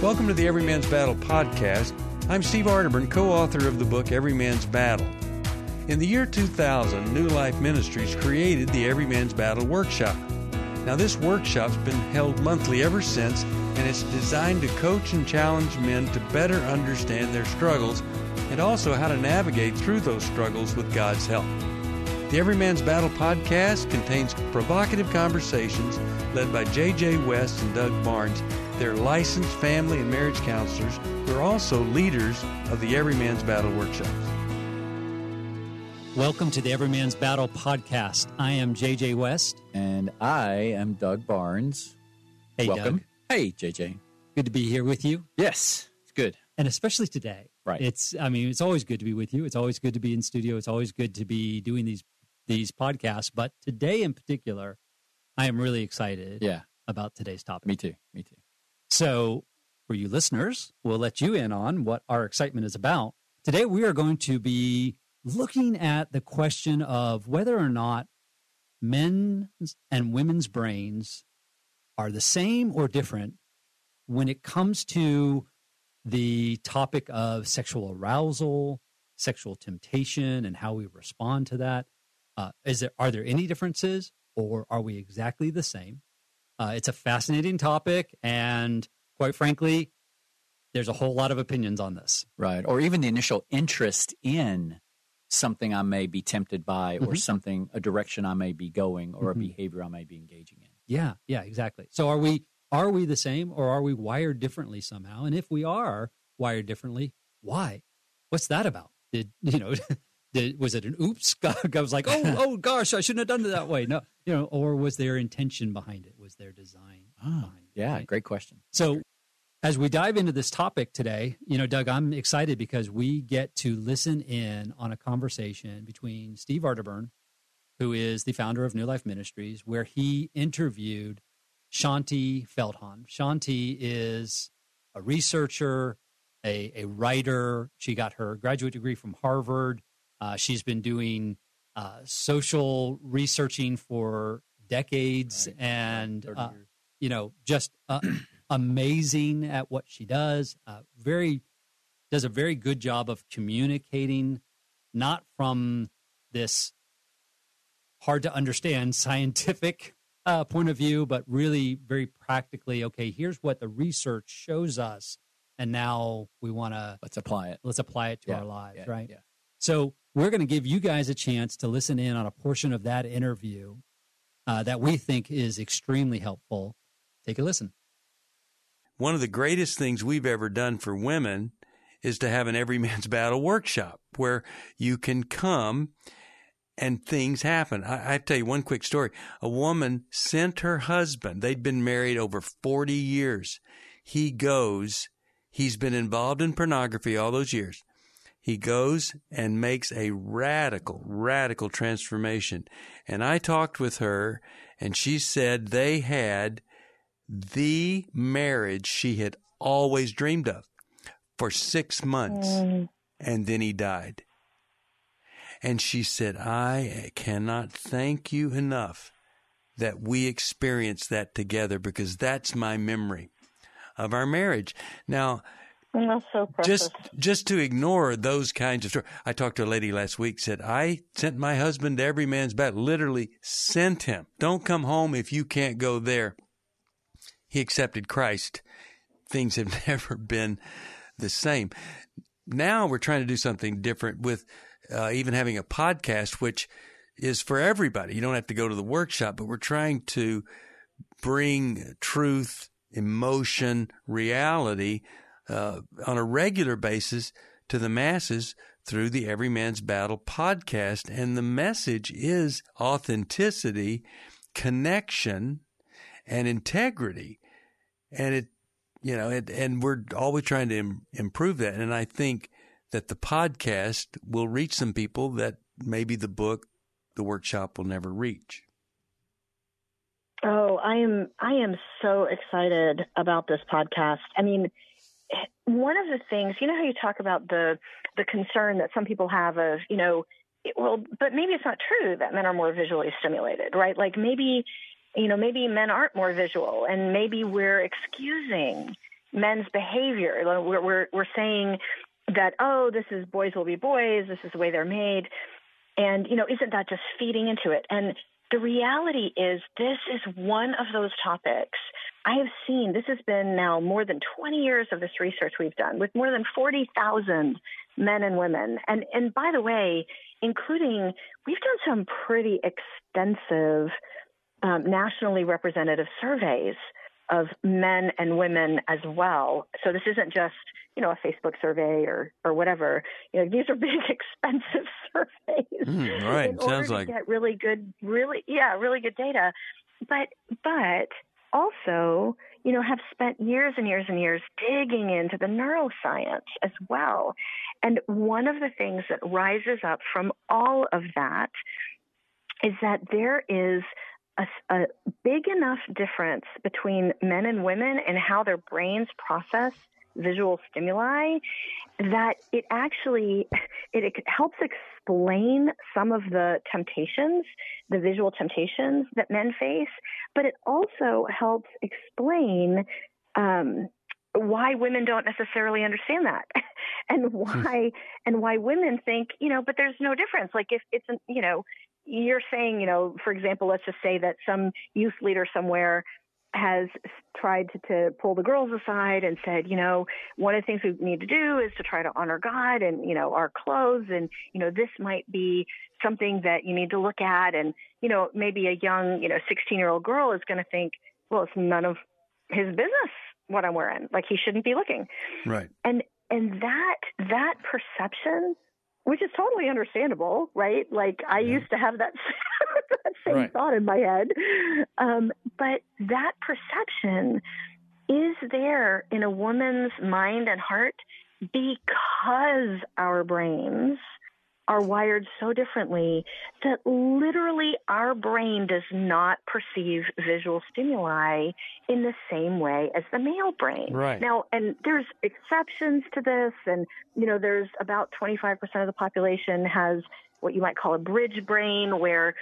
Welcome to the Every Man's Battle podcast. I'm Steve Arterburn, co author of the book Every Man's Battle. In the year 2000, New Life Ministries created the Every Man's Battle Workshop. Now, this workshop's been held monthly ever since, and it's designed to coach and challenge men to better understand their struggles and also how to navigate through those struggles with God's help. The Every Man's Battle podcast contains provocative conversations led by J.J. West and Doug Barnes. They're licensed family and marriage counselors who are also leaders of the Every Man's Battle workshops. Welcome to the Every Man's Battle podcast. I am JJ West. And I am Doug Barnes. Hey, Welcome. Doug. Hey, JJ. Good to be here with you. Yes, it's good. And especially today. Right. It's I mean, it's always good to be with you. It's always good to be in studio. It's always good to be doing these these podcasts, but today in particular, I am really excited Yeah, about today's topic. me too. Me too. So, for you listeners, we'll let you in on what our excitement is about. Today, we are going to be looking at the question of whether or not men's and women's brains are the same or different when it comes to the topic of sexual arousal, sexual temptation, and how we respond to that. Uh, is there are there any differences, or are we exactly the same? Uh, it's a fascinating topic, and quite frankly, there's a whole lot of opinions on this. Right. Or even the initial interest in something I may be tempted by, or Mhm. something, a direction I may be going, or Mhm. a behavior I may be engaging in. Yeah, yeah, exactly. So are we are we the same, or are we wired differently somehow? And if we are wired differently, why? What's that about? Did you know? Was it an oops? God was like, oh, oh gosh, I shouldn't have done it that way. No, you know, or was there intention behind it? Was there design ah, behind it? Yeah, right? great question. So, as we dive into this topic today, you know, Doug, I'm excited because we get to listen in on a conversation between Steve Arterburn, who is the founder of New Life Ministries, where he interviewed Shaunti Feldhahn. Shaunti is a researcher, a, a writer. She got her graduate degree from Harvard. Uh, she's been doing uh, social researching for decades Right. and uh, you know, just uh, amazing at what she does. Uh, very does a very good job of communicating, not from this hard to understand scientific uh, point of view, but really very practically. Okay, here's what the research shows us, and now we want to Let's apply it. let's apply it to Yeah, our lives, yeah, right? Yeah. So we're going to give you guys a chance to listen in on a portion of that interview uh, that we think is extremely helpful. Take a listen. One of the greatest things we've ever done for women is to have an Every Man's Battle workshop where you can come and things happen. I, I tell you one quick story. A woman sent her husband, they'd been married over 40 years. He goes, he's been involved in pornography all those years. He goes and makes a radical, radical transformation. And I talked with her, and she said they had the marriage she had always dreamed of for six months. Mm. And then he died. And she said, I cannot thank you enough that we experienced that together because that's my memory of our marriage. Now, And that's so precious. just just to ignore those kinds of stories. I talked to a lady last week said I sent my husband to every man's battle. Literally sent him. Don't come home if you can't go there. He accepted Christ. Things have never been the same. Now we're trying to do something different with uh, even having a podcast, which is for everybody. You don't have to go to the workshop, but we're trying to bring truth, emotion, reality uh, on a regular basis to the masses through the Every Man's Battle podcast. And the message is authenticity, connection, and integrity. And it, you know, it, and we're always trying to Im- improve that. And I think that the podcast will reach some people that maybe the book, the workshop will never reach. Oh, I am I am so excited about this podcast. I mean, one of the things, you know how you talk about the the concern that some people have of, you know, it, well, but maybe it's not true that men are more visually stimulated, right? Like maybe, you know, maybe men aren't more visual and maybe we're excusing, men's behavior. We're, we're, we're saying that, oh, this is boys will be boys, this is the way they're made. And, you know, isn't that just feeding into it? And the reality is, this is one of those topics I have seen. This has been now more than 20 years of this research we've done with more than 40,000 men and women. And, and by the way, including, we've done some pretty extensive um, nationally representative surveys of men and women as well. So this isn't just you know a Facebook survey or or whatever. You know these are big expensive surveys. Mm, right, in sounds order like get really good, really yeah, really good data. But but also you know have spent years and years and years digging into the neuroscience as well. And one of the things that rises up from all of that is that there is a, a, big enough difference between men and women and how their brains process visual stimuli that it actually it, helps explain some of the temptations the visual temptations that men face but it also helps explain um, why women don't necessarily understand that and why and why women think you know but there's no difference. Like if it's you know you're saying, you know, for example, let's just say that some youth leader somewhere has tried to, to, pull the girls aside and said, you know, one of the things we need to do is to try to honor God and, you know, our clothes. And, you know, this might be something that you need to look at. And, you know, maybe a young, you know, 16 year old girl is going to think, well, it's none of his business what I'm wearing. Like he shouldn't be looking. Right. And, and that, that perception which is totally understandable, right? Like I yeah. used to have that, that same right. thought in my head. Um, but that perception is there in a woman's mind and heart because our brains are wired so differently that literally our brain does not perceive visual stimuli in the same way as the male brain. Right. Now, and there's exceptions to this, and you know, there's about 25% of the population has what you might call a bridge brain, where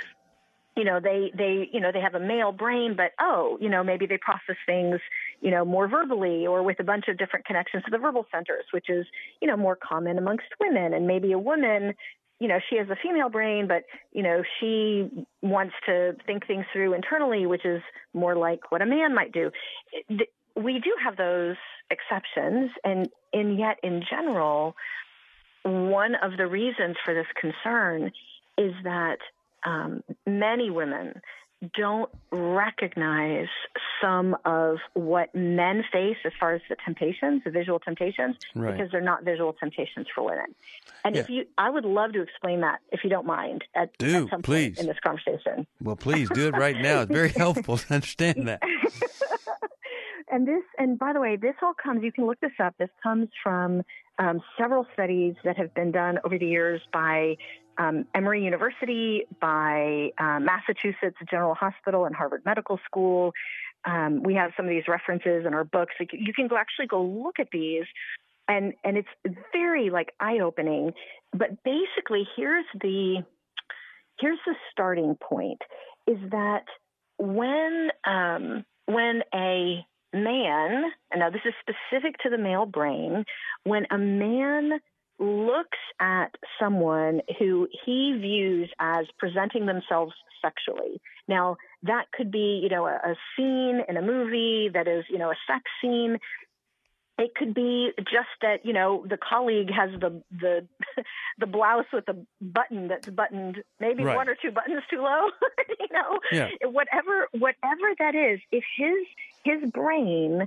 you know they they you know they have a male brain but oh you know maybe they process things you know more verbally or with a bunch of different connections to the verbal centers which is you know more common amongst women and maybe a woman you know, she has a female brain, but, you know, she wants to think things through internally, which is more like what a man might do. We do have those exceptions, and, and yet, in general, one of the reasons for this concern is that um, many women don't recognize some of what men face as far as the temptations, the visual temptations, right. because they're not visual temptations for women. And yeah. if you, I would love to explain that if you don't mind at, do, at some please. point in this conversation. Well, please do it right now. It's very helpful to understand that. and this, and by the way, this all comes. You can look this up. This comes from um, several studies that have been done over the years by um, Emory University, by uh, Massachusetts General Hospital and Harvard Medical School. Um, we have some of these references in our books. You can go actually go look at these, and and it's very like eye opening. But basically, here's the here's the starting point: is that when um, when a man, and now this is specific to the male brain, when a man looks at someone who he views as presenting themselves sexually. Now, that could be, you know, a, a, scene in a movie that is, you know, a sex scene. It could be just that, you know, the colleague has the the the blouse with the button that's buttoned maybe right. one or two buttons too low, you know. Yeah. Whatever whatever that is, if his his brain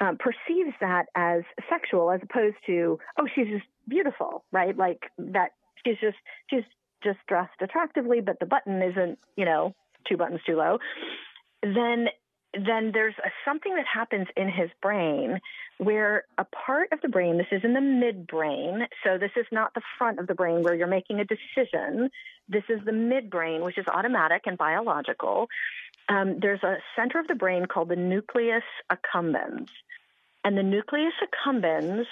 um, perceives that as sexual as opposed to oh she's just beautiful right? Like that she's just she's just dressed attractively but the button isn't you know two buttons too low. Then then there's a, something that happens in his brain where a part of the brain this is in the midbrain so this is not the front of the brain where you're making a decision. This is the midbrain which is automatic and biological um, there's a center of the brain called the nucleus accumbens and the nucleus accumbens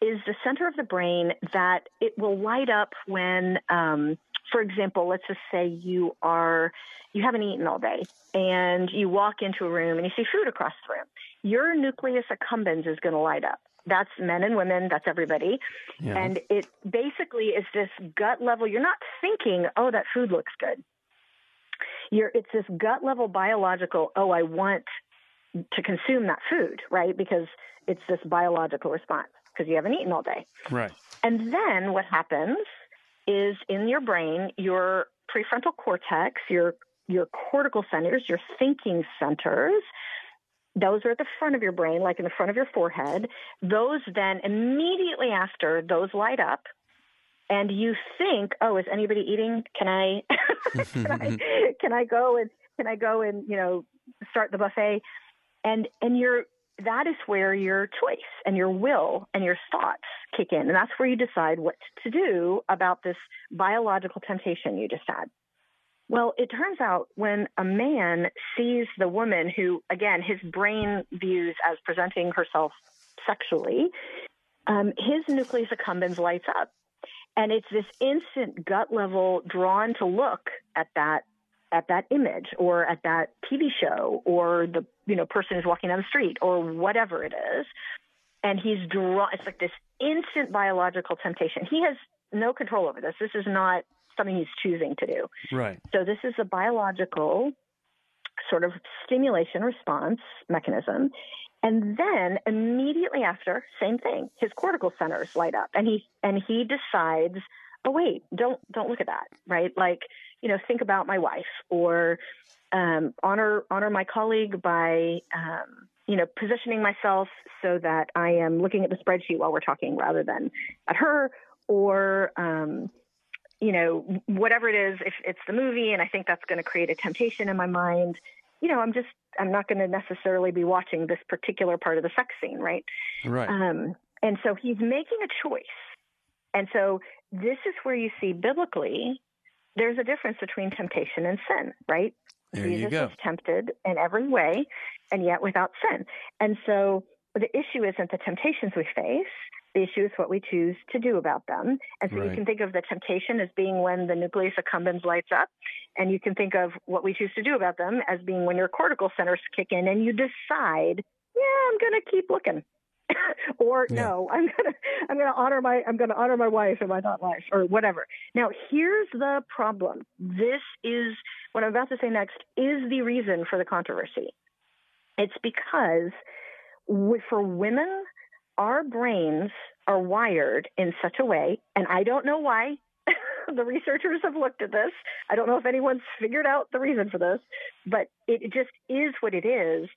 is the center of the brain that it will light up when um, for example, let's just say you are you haven't eaten all day and you walk into a room and you see food across the room. Your nucleus accumbens is going to light up. That's men and women, that's everybody. Yeah. And it basically is this gut level. You're not thinking, "Oh, that food looks good." You're it's this gut level biological, "Oh, I want to consume that food," right? Because it's this biological response because you haven't eaten all day. Right. And then what happens is in your brain, your prefrontal cortex, your your cortical centers, your thinking centers, those are at the front of your brain, like in the front of your forehead. Those then immediately after those light up, and you think, "Oh, is anybody eating? Can I, can I, can I go and can I go and you know start the buffet?" And and you're that is where your choice and your will and your thoughts kick in. And that's where you decide what to do about this biological temptation you just had. Well, it turns out when a man sees the woman who, again, his brain views as presenting herself sexually, um, his nucleus accumbens lights up. And it's this instant gut level drawn to look at that at that image or at that TV show or the you know person who's walking down the street or whatever it is, and he's drawn. It's like this instant biological temptation. He has no control over this. This is not something he's choosing to do. Right. So this is a biological sort of stimulation response mechanism. And then immediately after, same thing, his cortical centers light up and he and he decides, oh wait, don't don't look at that, right? Like you know, think about my wife or um, honor honor my colleague by um, you know positioning myself so that I am looking at the spreadsheet while we're talking rather than at her or um, you know whatever it is. If it's the movie and I think that's going to create a temptation in my mind, you know, I'm just I'm not going to necessarily be watching this particular part of the sex scene, right? Right. Um, and so he's making a choice. And so this is where you see biblically there's a difference between temptation and sin, right? There Jesus you go. was tempted in every way and yet without sin. And so the issue isn't the temptations we face. The issue is what we choose to do about them. And so Right. you can think of the temptation as being when the nucleus accumbens lights up. And you can think of what we choose to do about them as being when your cortical centers kick in and you decide, yeah, I'm going to keep looking. or Yeah. no, I'm gonna I'm gonna honor my I'm gonna honor my wife and my not wife or whatever. Now here's the problem. This is what I'm about to say next is the reason for the controversy. It's because for women, our brains are wired in such a way, and I don't know why. the researchers have looked at this. I don't know if anyone's figured out the reason for this, but it just is what it is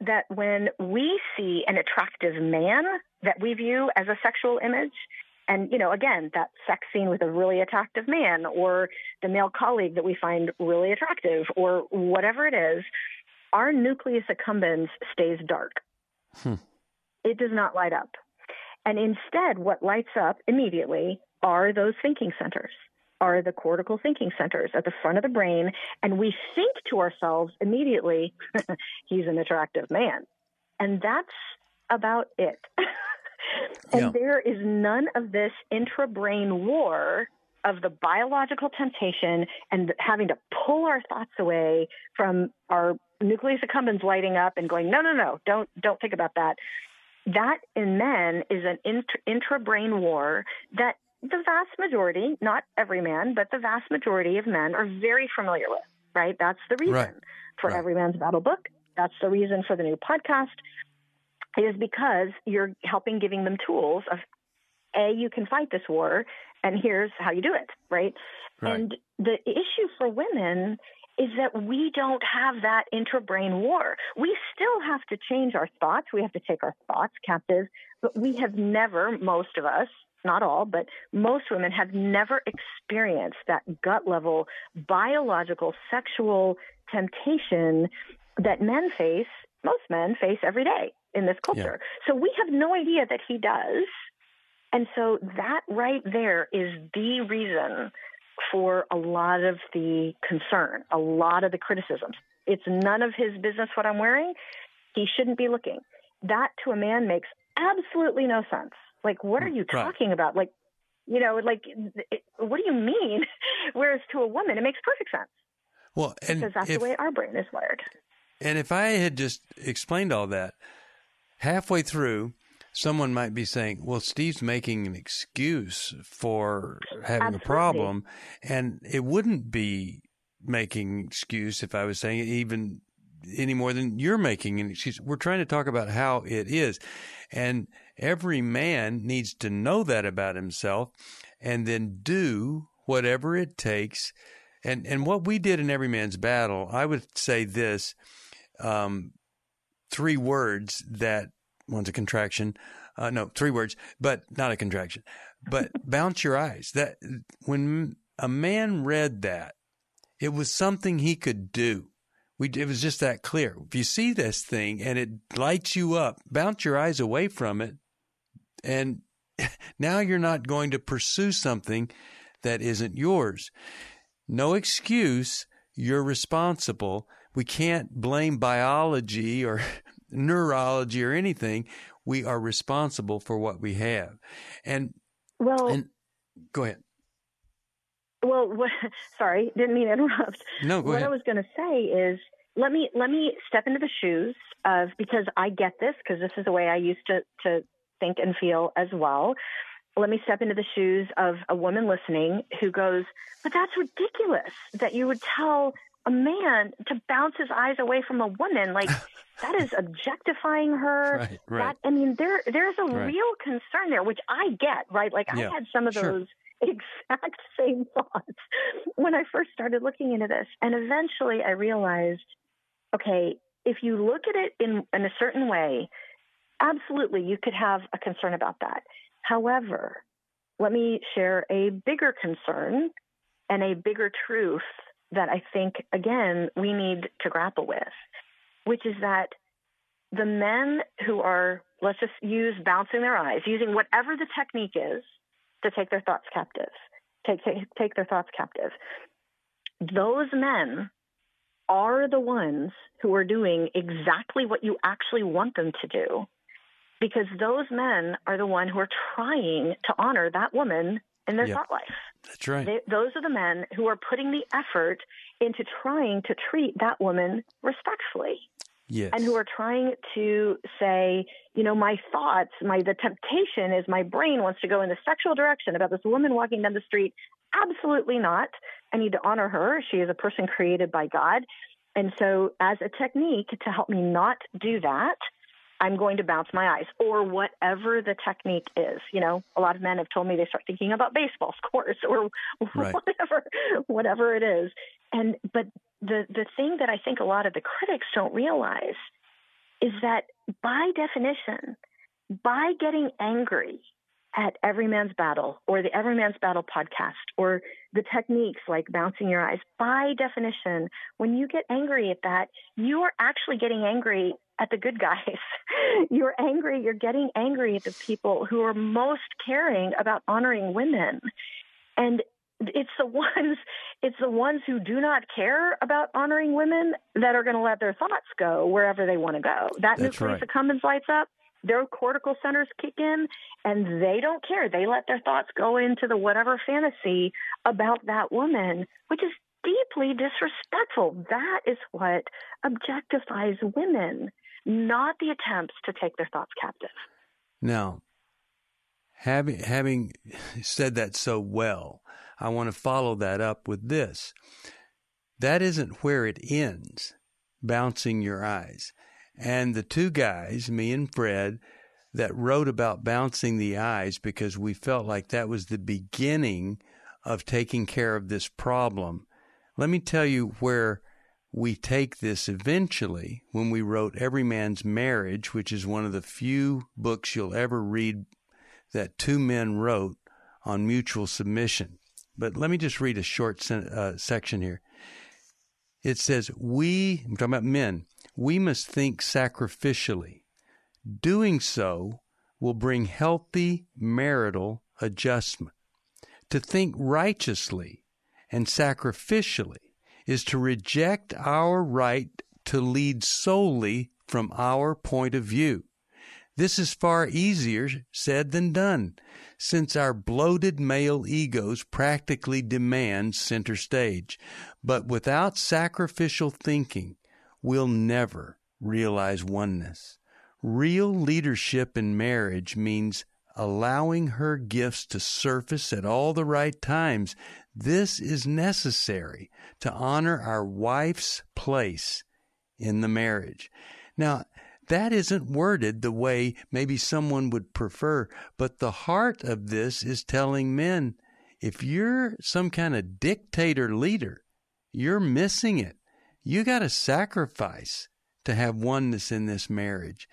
that when we see an attractive man that we view as a sexual image, and you know, again, that sex scene with a really attractive man, or the male colleague that we find really attractive, or whatever it is, our nucleus accumbens stays dark. Hmm. It does not light up. And instead, what lights up immediately are those thinking centers, are the cortical thinking centers at the front of the brain. And we think to ourselves immediately, he's an attractive man. And that's about it. and Yeah. there is none of this intra-brain war of the biological temptation and having to pull our thoughts away from our nucleus accumbens lighting up and going, no, no, no, don't, don't think about that. That in men is an intra- intra-brain war that the vast majority, not every man, but the vast majority of men are very familiar with, right? That's the reason Right. for Right. Every Man's Battle book. That's the reason for the new podcast is because you're helping giving them tools of a you can fight this war and here's how you do it right, Right. and the issue for women is that we don't have that intrabrain war we still have to change our thoughts we have to take our thoughts captive but we have never most of us not all but most women have never experienced that gut level biological sexual temptation that men face most men face every day in this culture. So we have no idea that he does. And so that right there is the reason for a lot of the concern, a lot of the criticisms. It's none of his business what I'm wearing. He shouldn't be looking. That to a man makes absolutely no sense. Like, what are hmm, you Right. talking about? Like, You know, like, it, what do you mean? Whereas to a woman, it makes perfect sense. Well, and because that's if, the way our brain is wired. And if I had just explained all that halfway through, someone might be saying, "Well, Steve's making an excuse for having Absolutely. a problem," and it wouldn't be making an excuse if I was saying it even any more than you're making an excuse. We're trying to talk about how it is, and every man needs to know that about himself, and then do whatever it takes. And and what we did in every man's battle, I would say this. Um, three words that one's a contraction. Uh, no, three words, but not a contraction. But bounce your eyes. That when a man read that, it was something he could do. We, it was just that clear. If you see this thing and it lights you up, bounce your eyes away from it, and now you're not going to pursue something that isn't yours. No excuse. You're responsible. We can't blame biology or neurology or anything. We are responsible for what we have. And Well, and go ahead. well, what, sorry, didn't mean to interrupt. No, go what ahead. I was going to say is let me let me step into the shoes of because I get this because this is the way I used to to think and feel as well. Let me step into the shoes of a woman listening who goes, "But that's ridiculous that you would tell a man to bounce his eyes away from a woman like that is objectifying her." Right, right. That I mean, there there's a Right. real concern there, which I get, right? Like Yeah, I had some of sure. those exact same thoughts when I first started looking into this, and eventually I realized, okay, if you look at it in in a certain way, absolutely you could have a concern about that. However, let me share a bigger concern and a bigger truth that I think again we need to grapple with, which is that the men who are, let's just use bouncing their eyes, using whatever the technique is to take their thoughts captive, take, take, take their thoughts captive. Those men are the ones who are doing exactly what you actually want them to do because those men are the one who are trying to honor that woman in their Yep. thought life. That's right. They, those are the men who are putting the effort into trying to treat that woman respectfully yes. and who are trying to say, you know, my thoughts, my the temptation is my brain wants to go in the sexual direction about this woman walking down the street. Absolutely not. I need to honor her. She is a person created by God. And so as a technique to help me not do that, I'm going to bounce my eyes or whatever the technique is. You know, a lot of men have told me they start thinking about baseball scores or Right. whatever whatever it is. And but the the thing that I think a lot of the critics don't realize is that by definition, by getting angry at Every Man's Battle or the Every Man's Battle podcast or the techniques like bouncing your eyes, by definition, when you get angry at that, you are actually getting angry at the good guys. you're angry, you're getting angry at the people who are most caring about honoring women. And it's the ones it's the ones who do not care about honoring women that are going to let their thoughts go wherever they want to go. That That's nucleus right. accumbens lights up, their cortical centers kick in, and they don't care. They let their thoughts go into the whatever fantasy about that woman, which is deeply disrespectful. That is what objectifies women, not the attempts to take their thoughts captive. Now, having having said that so well, I want to follow that up with this. That isn't where it ends, bouncing your eyes. And the two guys, me and Fred, that wrote about bouncing the eyes because we felt like that was the beginning of taking care of this problem. Let me tell you where we take this eventually when we wrote Every Man's Marriage, which is one of the few books you'll ever read that two men wrote on mutual submission. But let me just read a short sen- uh, section here. It says, We, I'm talking about men, we must think sacrificially. Doing so will bring healthy marital adjustment. To think righteously and sacrificially is to reject our right to lead solely from our point of view. This is far easier said than done, since our bloated male egos practically demand center stage. But without sacrificial thinking, we'll never realize oneness. Real leadership in marriage means allowing her gifts to surface at all the right times. This is necessary to honor our wife's place in the marriage. Now, that isn't worded the way maybe someone would prefer, but the heart of this is telling men if you're some kind of dictator leader, you're missing it. You got to sacrifice to have oneness in this marriage.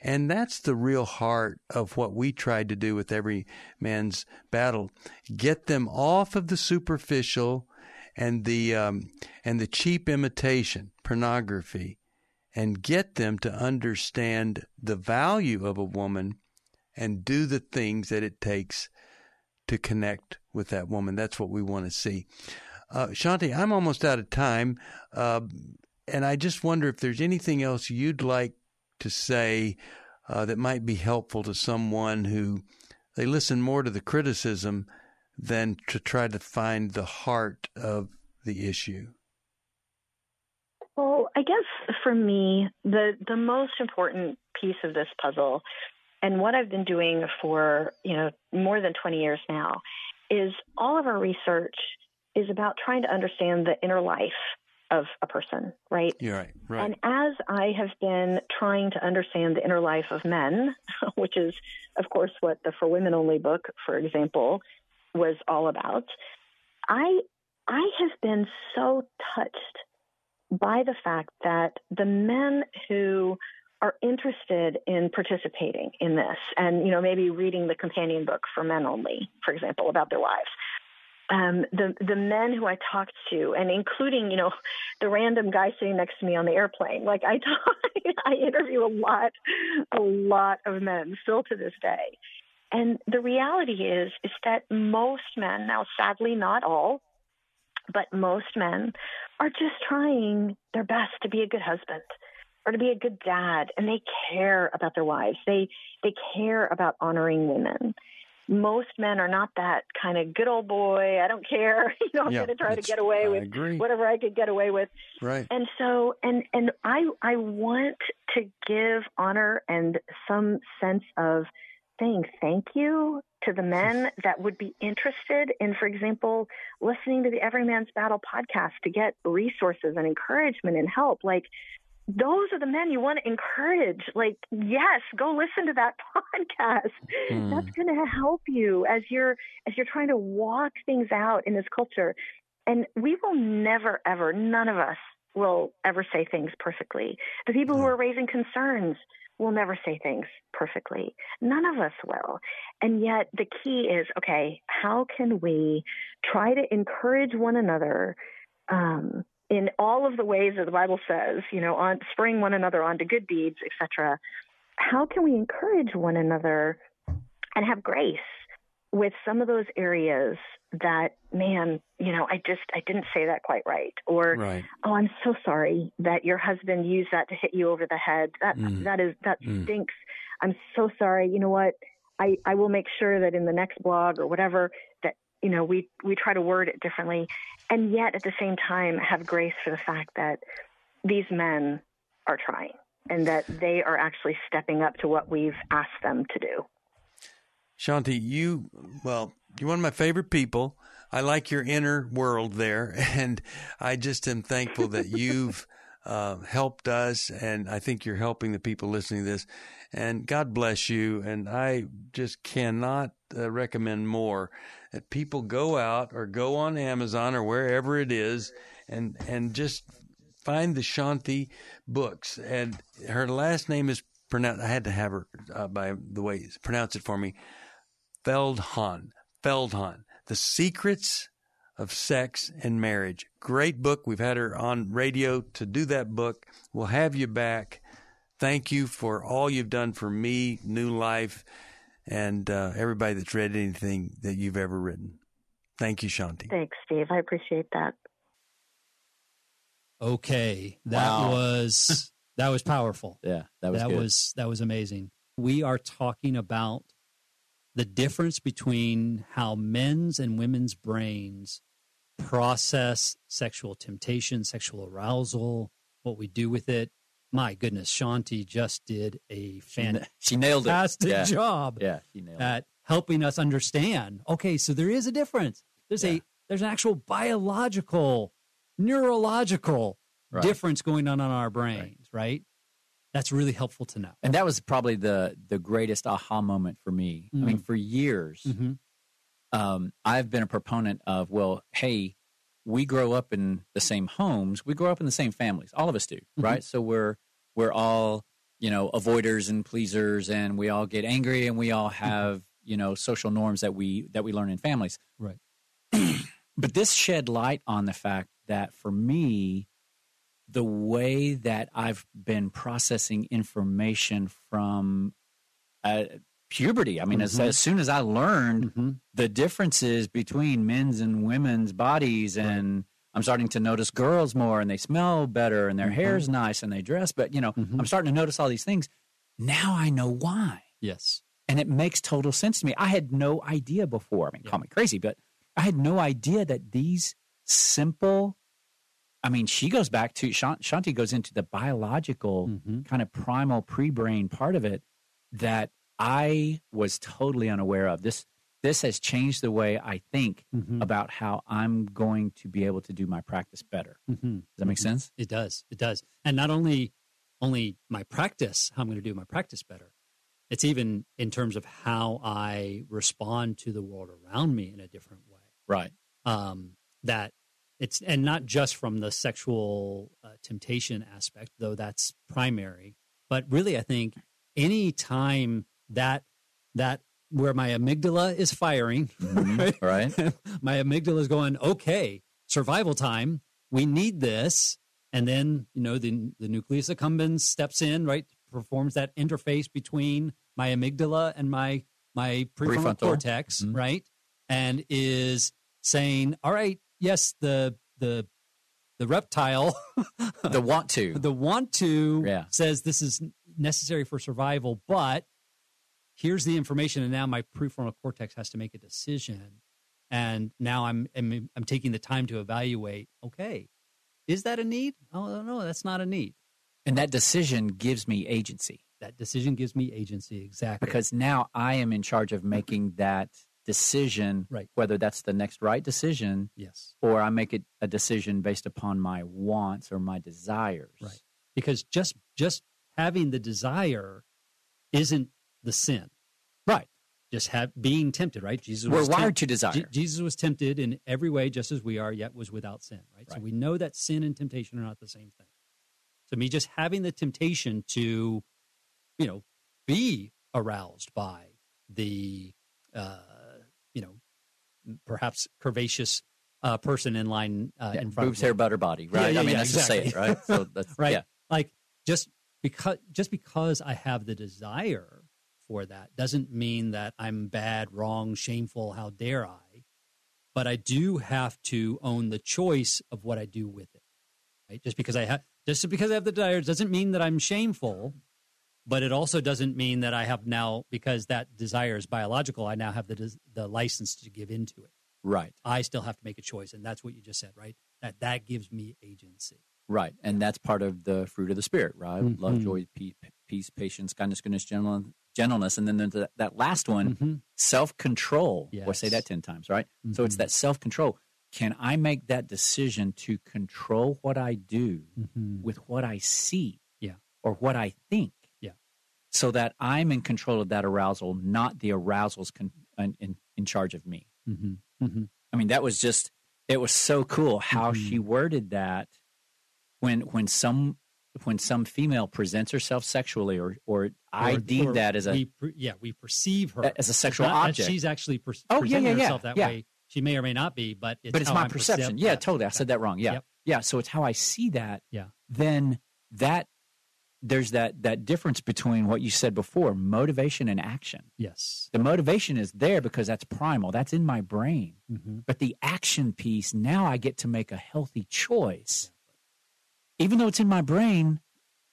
And that's the real heart of what we tried to do with every man's battle. Get them off of the superficial and the um, and the cheap imitation, pornography, and get them to understand the value of a woman and do the things that it takes to connect with that woman. That's what we want to see. Uh, Shaunti, I'm almost out of time, uh, and I just wonder if there's anything else you'd like to say uh, that might be helpful to someone who they listen more to the criticism than to try to find the heart of the issue? Well, I guess for me, the the most important piece of this puzzle, and what I've been doing for you know more than 20 years now, is all of our research is about trying to understand the inner life of a person, right? You're right, right. And as I have been trying to understand the inner life of men, which is, of course, what the For Women Only book, for example, was all about, I I have been so touched by the fact that the men who are interested in participating in this and you know maybe reading the companion book for men only for example about their wives um, the the men who I talked to, and including you know the random guy sitting next to me on the airplane. Like I talk, I interview a lot, a lot of men still to this day, and the reality is is that most men now, sadly not all, but most men are just trying their best to be a good husband or to be a good dad, and they care about their wives. They they care about honoring women most men are not that kind of good old boy. I don't care. You know, I'm yeah, going to try to get away I with agree. whatever I could get away with. Right. And so, and and I I want to give honor and some sense of saying thank you to the men that would be interested in, for example, listening to the Every Man's Battle podcast to get resources and encouragement and help. Like those are the men you want to encourage. Like, yes, go listen to that podcast. Mm. That's going to help you as you're as you're trying to walk things out in this culture. And we will never, ever, none of us will ever say things perfectly. The people mm. who hmm. are raising concerns will never say things perfectly. None of us will. And yet, the key is okay, how can we try to encourage one another? Um, in all of the ways that the Bible says, you know, on spring one another onto good deeds, etc. How can we encourage one another and have grace with some of those areas that, man, you know, I just I didn't say that quite right, or right. oh, I'm so sorry that your husband used that to hit you over the head. That mm. that is that mm. stinks. I'm so sorry. You know what? I, I will make sure that in the next blog or whatever that you know we we try to word it differently and yet at the same time have grace for the fact that these men are trying and that they are actually stepping up to what we've asked them to do. Shaunti, you, well, you're one of my favorite people. I like your inner world there. And I just am thankful that you've uh, helped us. And I think you're helping the people listening to this. And God bless you. And I just cannot uh, recommend more that people go out or go on Amazon or wherever it is and and just find the Shaunti books. And her last name is pronounced. I had to have her uh, by the way pronounce it for me. Feldhahn. Feldhahn. The Secrets of Sex and Marriage. Great book. We've had her on radio to do that book. We'll have you back. Thank you for all you've done for me, New Life and uh, everybody that's read anything that you've ever written. Thank you, Shaunti. Thanks, Steve. I appreciate that. Okay, that wow. was that was powerful. Yeah, that was that good. was that was amazing. we are talking about the difference between how men's and women's brains process sexual temptation, sexual arousal, what we do with it. My goodness, Shaunti just did a fantastic she nailed it. Yeah. job Yeah, she nailed it. at helping us understand. Okay, so there is a difference. There's Yeah. a there's an actual biological, neurological Right. difference going on in our brains, right? That's really helpful to know. And that was probably the the greatest aha moment for me. I mean, Mm. for years, Mm-hmm. um, I've been a proponent of, well, hey, we grow up in the same homes, we grow up in the same families. All of us do, Mm-hmm. right? So we're we're all you know avoiders and pleasers, and we all get angry, and we all have you know social norms that we that we learn in families. Right. but this shed light on the fact that for me the way that i've been processing information from uh, puberty i mean as, Mhm. as soon as i learned Mm-hmm. the differences between men's and women's bodies and i'm starting to notice girls more and they smell better and their Mhm. hair's nice and they dress but you know Mhm. i'm starting to notice all these things now i know why Yes. and it makes total sense to me. I had no idea before. I mean, Yeah. call me crazy, but I had no idea that these simple. I mean, she goes back to Shaunti goes into the biological Mm-hmm. kind of primal pre-brain part of it that I was totally unaware of. This this has changed the way I think Mm-hmm. about how I'm going to be able to do my practice better. Mm-hmm. Does that make sense? It does. It does. And not only only my practice, how I'm going to do my practice better. It's even in terms of how I respond to the world around me in a different way. Right. um, that it's and not just from the sexual uh, temptation aspect, though that's primary, but really, I think any time that that where my amygdala is firing, Mhm. right. my amygdala is going, okay, survival time. We need this, and then you know the the nucleus accumbens steps in, right, performs that interface between my amygdala and my my prefrontal, Prefrontal. cortex, Mhm. right, and is saying, all right, yes, the the the reptile, The want to. the want to Yeah. says this is necessary for survival, but here's the information, and now my prefrontal cortex has to make a decision, and now I'm I'm, I'm taking the time to evaluate. Okay, is that a need? Oh no, that's not a need. And that decision gives me agency. That decision gives me agency. Exactly. because now I am in charge of making that decision, Right. whether that's the next right decision yes, or I make it a decision based upon my wants or my desires. Right. because just just having the desire isn't the sin. Right. Just have being tempted. Right. Jesus We're was wired to desire. Je- Jesus was tempted in every way, just as we are, yet was without sin. Right? So we know that sin and temptation are not the same thing. So me just having the temptation to, you know, be aroused by the, uh, you know, perhaps curvaceous uh, person in line uh, Yeah, in front boobs, of hair, butter, body. Right. yeah, I mean, yeah, let's just say it. Right. So that's right Yeah. like just because just because i have the desire for that doesn't mean that i'm bad wrong shameful how dare i but i do have to own the choice of what i do with it right just because i have just because i have the desire doesn't mean that i'm shameful but it also doesn't mean that i have now because that desire is biological i now have the the license to give into it Right. i still have to make a choice and that's what you just said right that that gives me agency Right. And that's part of the fruit of the spirit, right? Love, Mhm. joy, pe- peace, patience, kindness, goodness, gentle- gentleness. And then there's that, that last one, Mhm. self control. Or say that 10 times, right? So it's Mhm. that self control. Can I make that decision to control what I do Mhm. with what I see Yeah. or what I think? Yeah. So that I'm in control of that arousal, not the arousal's con- in, in, in charge of me. Mm-hmm. Mm-hmm. I mean, that was just, it was so cool how she worded that when, when some, when some female presents herself sexually or, or I deem that as a, we, yeah we perceive her as a sexual Not object. she's actually per- Oh, yeah, presenting yeah, yeah, herself that yeah. way. She may or may not be, but it's but it's my I'm perception. perceived- yeah, totally. I said that wrong. Yeah. Yep. Yeah. So it's how I see that. Yeah. Then that, there's that, that difference between what you said before, motivation and action. Yes. The motivation is there because that's primal. That's in my brain. Mm-hmm. But the action piece, now I get to make a healthy choice. Even though it's in my brain,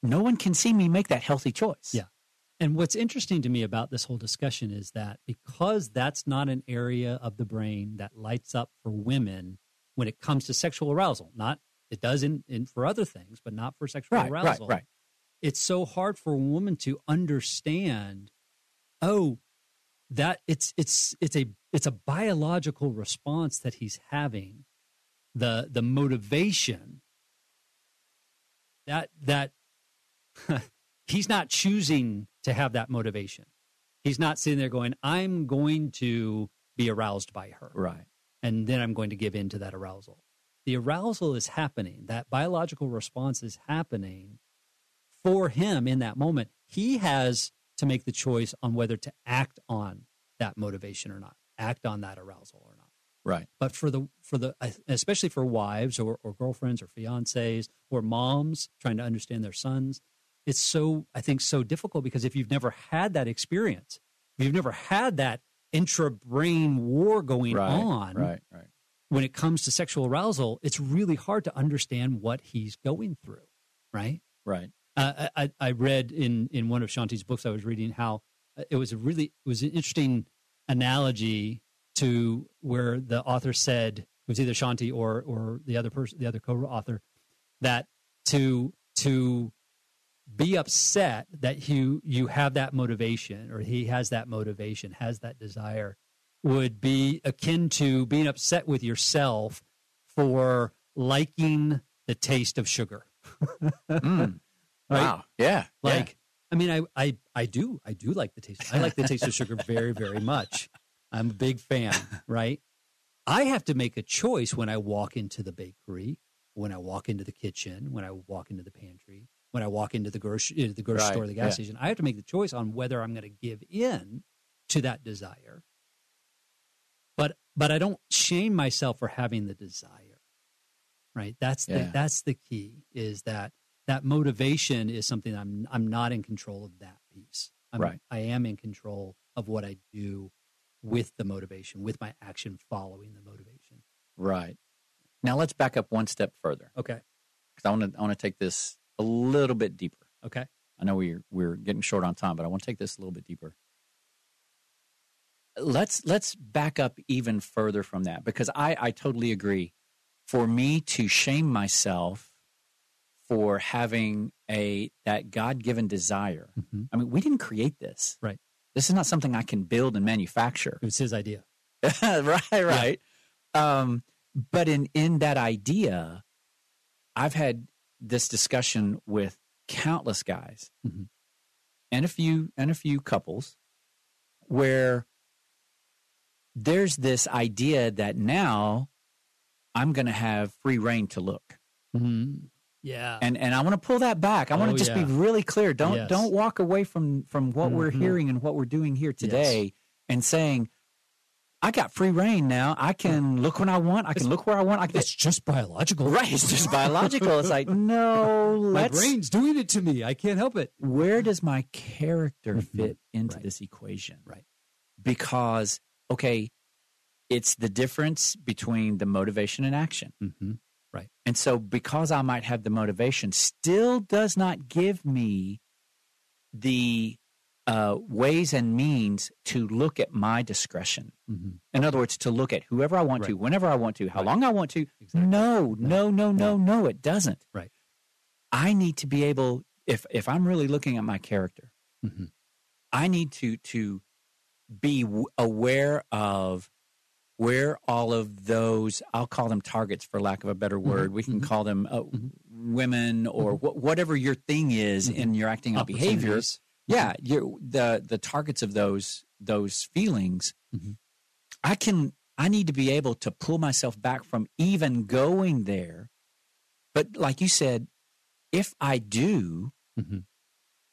no one can see me make that healthy choice. Yeah. And what's interesting to me about this whole discussion is that because that's not an area of the brain that lights up for women when it comes to sexual arousal, not it does in, in for other things, but not for sexual Right, right, arousal. right. It's so hard for a woman to understand, oh, that it's it's it's a it's a biological response that he's having. The the motivation that that he's not choosing to have that motivation. He's not sitting there going, I'm going to be aroused by her. Right. And then I'm going to give in to that arousal. The arousal is happening. That biological response is happening for him in that moment. He has to make the choice on whether to act on that motivation or not, act on that arousal or not Right. but for the for the especially for wives or, or girlfriends or fiancés or moms trying to understand their sons it's so i think so difficult because if you've never had that experience if you've never had that intra brain war going right. on Right. Right. when it comes to sexual arousal it's really hard to understand what he's going through right Right. uh, I, I read in in one of Shaunti's books I was reading how uh, it was a really it was an interesting analogy to where the author said it was either Shaunti or or the other person the other co-author that to to be upset that you you have that motivation or he has that motivation has that desire would be akin to being upset with yourself for liking the taste of sugar Mm. Right? Wow. Yeah. like i mean I, I i do i do like the taste i like the taste of sugar very very much i'm a big fan right i have to make a choice when i walk into the bakery when i walk into the kitchen when i walk into the pantry when i walk into the grocery uh, the grocery Right, store the gas yeah. station i have to make the choice on whether i'm going to give in to that desire but but i don't shame myself for having the desire right that's the that's the key is that that motivation is something I'm I'm not in control of that piece. I'm, Right. I am in control of what I do with the motivation, with my action following the motivation. Right. Now let's back up one step further Okay. because I want to I want to take this a little bit deeper. Okay. I know we're we're getting short on time, but I want to take this a little bit deeper. Let's let's back up even further from that because I I totally agree. For me to shame myself for having a that God given desire. Mhm. I mean, we didn't create this. Right. This is not something I can build and manufacture. It was his idea. right, right. Um, but in in that idea, I've had this discussion with countless guys Mhm. and a few and a few couples where there's this idea that now I'm going to have free reign to look. Mm-hmm. Yeah. And and I want to pull that back. I want Oh, to just yeah. be really clear. Don't Yes. don't walk away from from what we're Mhm. hearing and what we're doing here today and saying I got free reign now. I can look when I want. I can look where I want. I can it's just biological. right. It's just biological. It's like no. My brain's doing it to me. I can't help it. Where does my character Mhm. fit into Right. this equation? Right. Because okay, it's the difference between the motivation and action. Mm-hmm. And so, because I might have the motivation, still does not give me the uh, ways and means to look at my discretion. Mm-hmm. In other words, to look at whoever I want to, whenever I want to, how Right. long I want to. Exactly. No, no, no, no, no, it doesn't. Right. I need to be able, if if I'm really looking at my character, Mhm. I need to to be w- aware of where all of those I'll call them targets for lack of a better word. We can mhm. call them uh, Mhm. women or wh- whatever your thing is in your acting out behavior. Yeah, the the targets of those those feelings. I can I need to be able to pull myself back from even going there. But like you said, if I do,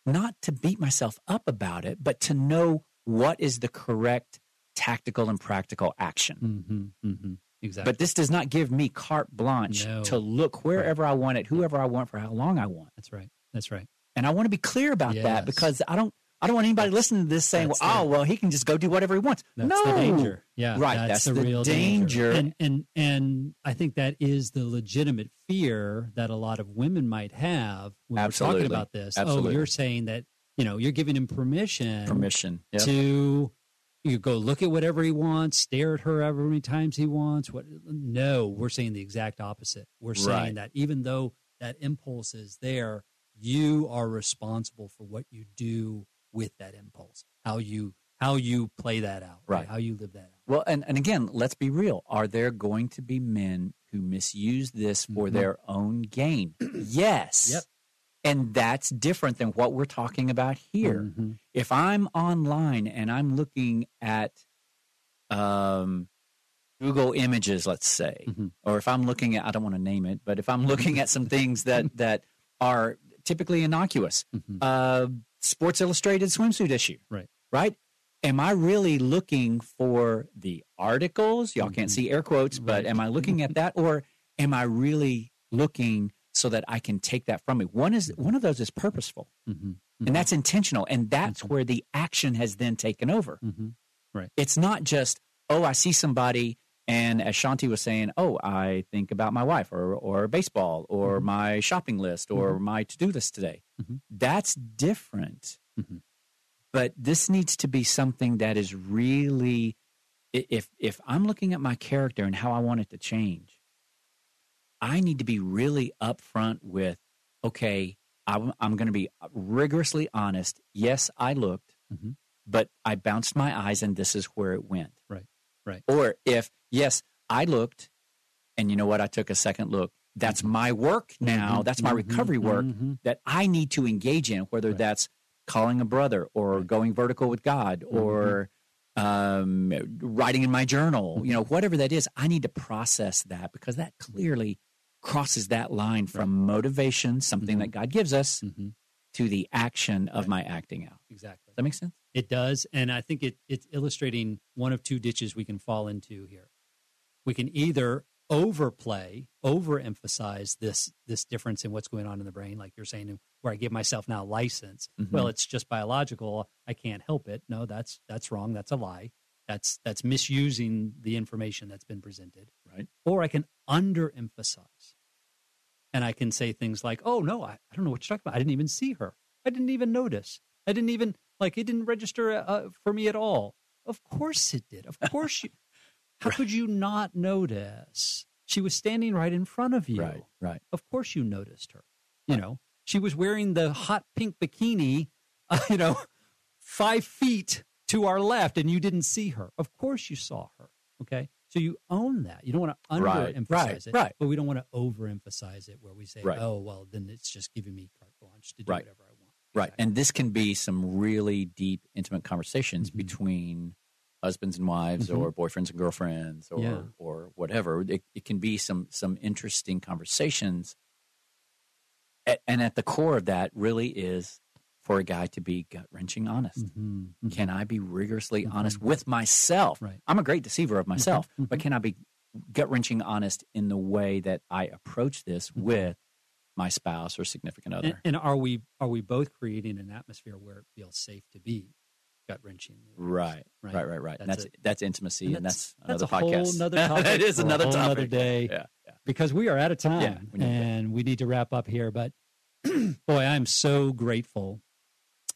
not to beat myself up about it, but to know what is the correct tactical and practical action. Mm-hmm. Mm-hmm. Exactly. But this does not give me carte blanche No. to look wherever I want it, whoever I want for how long I want. that's right. That's right. And I want to be clear about Yes. that because I don't I don't want anybody That's- listening to this saying, well, oh, the- well, he can just go do whatever he wants. That's no. the danger. Yeah. Right, That's, that's the, the real danger. And and and I think that is the legitimate fear that a lot of women might have when we're talking about this. Oh, you're saying that You know, you're giving him permission, Permission. Yep. to you go look at whatever he wants, stare at her however many times he wants. What? No, we're saying the exact opposite. We're saying Right. that even though that impulse is there, you are responsible for what you do with that impulse. How you how you play that out. Right. How you live that out. Well, and, and again, let's be real. Are there going to be men who misuse this for Mhm. their own gain? yes. Yep. And that's different than what we're talking about here. Mhm. If I'm online and I'm looking at um, Google Images, let's say, Mhm. or if I'm looking at, I don't want to name it, but if I'm looking at some things that, that are typically innocuous, Mhm. uh, Sports Illustrated swimsuit issue. Right. Right. Am I really looking for the articles? Y'all can't Mhm. see air quotes, but Right. am I looking at that, or am I really looking so that I can take that from me? One is one of those is purposeful, Mhm. and that's intentional, and that's Mhm. where the action has then taken over. Mhm. It's not just oh, I see somebody. And as Shaunti was saying, oh, I think about my wife or, or baseball or Mhm. my shopping list or my to do list today. That's different. But this needs to be something that is really, if, if I'm looking at my character and how I want it to change, I need to be really upfront with, okay, I'm, I'm going to be rigorously honest. Yes, I looked, Mhm. but I bounced my eyes and this is where it went. Right, right. Or if, yes, I looked and you know what? I took a second look. That's my work now. Mhm. That's my Mhm. recovery work Mhm. that I need to engage in, whether Right. that's calling a brother or Right. going vertical with God or um, writing in my journal, you know, whatever that is, I need to process that because that clearly crosses that line from motivation, something Mhm. that God gives us, Mhm. to the action of Right. my acting out. Exactly. Does that make sense? It does, and I think it, it's illustrating one of two ditches we can fall into here. We can either overplay, overemphasize this this difference in what's going on in the brain, like you're saying, where I give myself now license. Mhm. Well, it's just biological. I can't help it. No, that's that's wrong. That's a lie. That's that's misusing the information that's been presented. Right. Or I can underemphasize, and I can say things like, "Oh no, I, I don't know what you're talking about. I didn't even see her. I didn't even notice. I didn't even like it didn't register uh, for me at all. Of course it did. Of course you. How could you not notice? She was standing right in front of you. Right, right. Of course you noticed her. You know, she was wearing the hot pink bikini. Uh, you know, five feet to our left, and you didn't see her. Of course you saw her. Okay, so you own that. You don't want to underemphasize right, it, right. but we don't want to overemphasize it, where we say, Right. "Oh, well, then it's just giving me carte blanche to do Right. whatever I want." Right. Exactly. And this can be some really deep, intimate conversations Mhm. between husbands and wives Mhm. or boyfriends and girlfriends or Yeah. or whatever. It, it can be some some interesting conversations. And at the core of that really is for a guy to be gut wrenching honest. Mhm, mhm. Can I be rigorously Mhm. honest with myself? Right. I'm a great deceiver of myself, mhm. but can I be gut wrenching honest in the way that I approach this Mhm. with my spouse or significant other? And, and are we are we both creating an atmosphere where it feels safe to be gut wrenching? Right, Right. right, right, right. That's that's that's intimacy, And and that's, that's another a whole podcast. nother topic that is another topic. nother day. Yeah, yeah. because we are out of time Yeah, we need to. and we need to wrap up here. But boy, I'm so grateful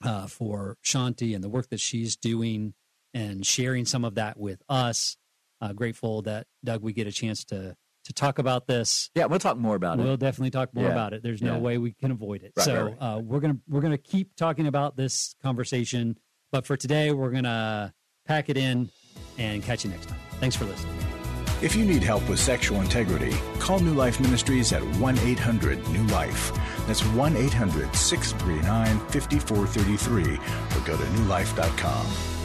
uh, for Shaunti and the work that she's doing and sharing some of that with us. Uh, grateful that Doug, we get a chance to to talk about this. Yeah, we'll talk more about it. We'll definitely talk more Yeah. about it. There's no Yeah. way we can avoid it. Right, so right, Uh, we're gonna we're gonna keep talking about this conversation. But for today, we're gonna pack it in and catch you next time. Thanks for listening. If you need help with sexual integrity, call New Life Ministries at 1 800 New Life. That's 1 800 639 5433 or go to newlife.com.